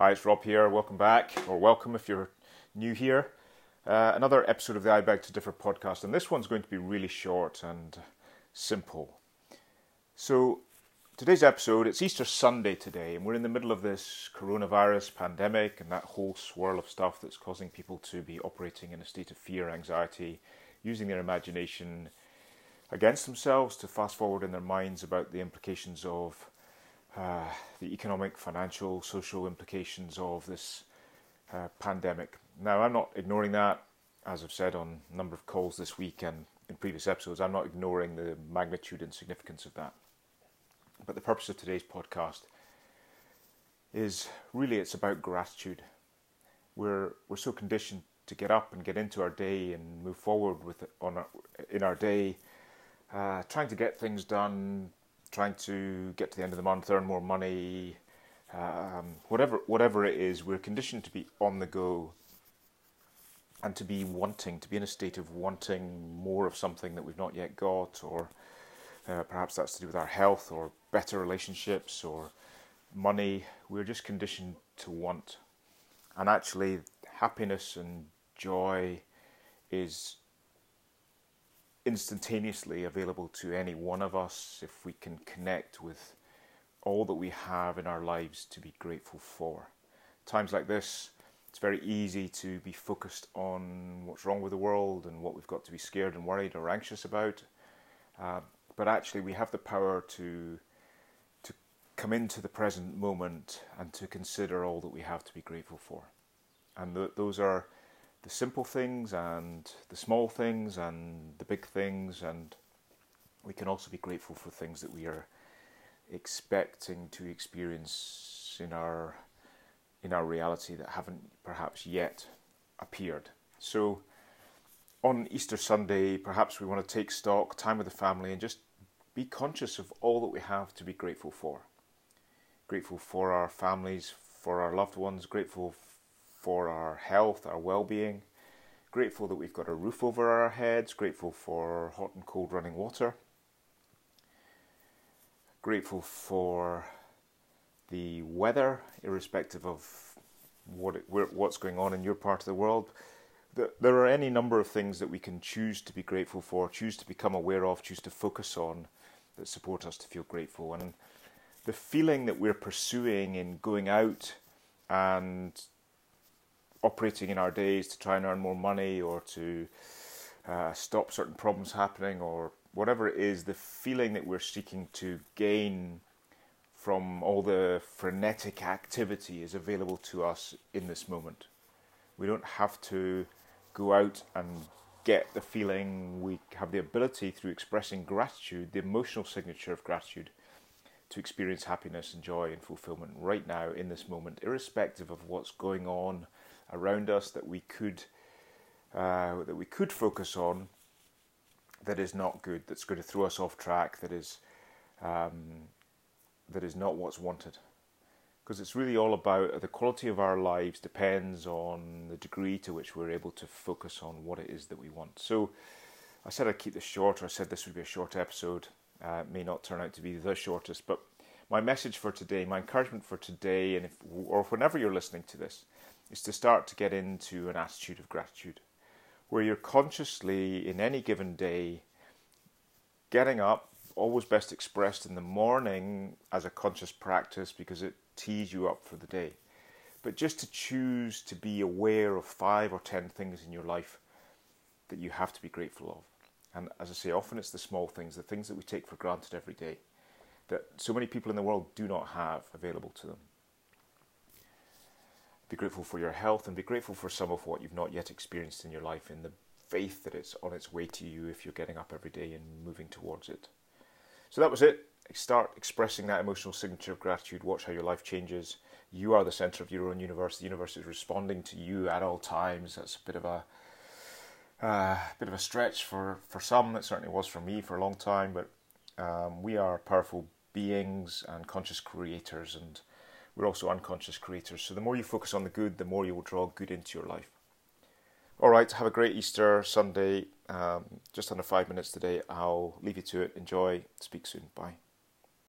Hi, it's Rob here. Welcome back, or welcome if you're new here. Uh, another episode of the I Beg to Differ podcast, and this one's going to be really short and simple. So, today's episode, it's Easter Sunday today, and we're in the middle of this coronavirus pandemic and that whole swirl of stuff that's causing people to be operating in a state of fear, anxiety, using their imagination against themselves to fast forward in their minds about the implications of uh, the economic, financial, social implications of this uh, pandemic. Now, I'm not ignoring that, as I've said on a number of calls this week and in previous episodes, I'm not ignoring the magnitude and significance of that. But the purpose of today's podcast is really it's about gratitude. We're we're so conditioned to get up and get into our day and move forward with it on our, in our day, uh, trying to get things done, trying to get to the end of the month, earn more money, um, whatever whatever it is, we're conditioned to be on the go and to be wanting, to be in a state of wanting more of something that we've not yet got, or uh, perhaps that's to do with our health or better relationships or money. We're just conditioned to want, and actually, happiness and joy is instantaneously available to any one of us if we can connect with all that we have in our lives to be grateful for. Times like this, it's very easy to be focused on what's wrong with the world and what we've got to be scared and worried or anxious about. Uh, but actually, we have the power to to come into the present moment and to consider all that we have to be grateful for. And th- those are the simple things and the small things and the big things, and we can also be grateful for things that we are expecting to experience in our in our reality that haven't perhaps yet appeared. So on Easter Sunday, perhaps we want to take stock, time with the family, and just be conscious of all that we have to be grateful for. Grateful for our families, for our loved ones, grateful for our health, our well being, grateful that we've got a roof over our heads, grateful for hot and cold running water, grateful for the weather, irrespective of what it, what's going on in your part of the world. There are any number of things that we can choose to be grateful for, choose to become aware of, choose to focus on that support us to feel grateful. And the feeling that we're pursuing in going out and operating in our days to try and earn more money or to uh, stop certain problems happening or whatever it is, the feeling that we're seeking to gain from all the frenetic activity is available to us in this moment. We don't have to go out and get the feeling. We have the ability through expressing gratitude, the emotional signature of gratitude, to experience happiness and joy and fulfillment right now in this moment, irrespective of what's going on around us that we could uh, that we could focus on that is not good, that's going to throw us off track, that is um, that is not what's wanted. Because it's really all about the quality of our lives depends on the degree to which we're able to focus on what it is that we want. So I said I'd keep this short, or I said this would be a short episode. Uh, it may not turn out to be the shortest, but my message for today, my encouragement for today, and if, or whenever you're listening to this, is to start to get into an attitude of gratitude where you're consciously in any given day getting up, always best expressed in the morning as a conscious practice because it tees you up for the day. But just to choose to be aware of five or ten things in your life that you have to be grateful of. And as I say, often it's the small things, the things that we take for granted every day, that so many people in the world do not have available to them. Be grateful for your health and be grateful for some of what you've not yet experienced in your life in the faith that it's on its way to you if you're getting up every day and moving towards it. So that was it. Start expressing that emotional signature of gratitude. Watch how your life changes. You are the center of your own universe. The universe is responding to you at all times. That's a bit of a uh, bit of a stretch for, for some. It certainly was for me for a long time. But um, we are powerful beings and conscious creators, and we're also unconscious creators. So the more you focus on the good, the more you will draw good into your life. All right, have a great Easter Sunday. Um, just under five minutes today. I'll leave you to it. Enjoy. Speak soon. Bye.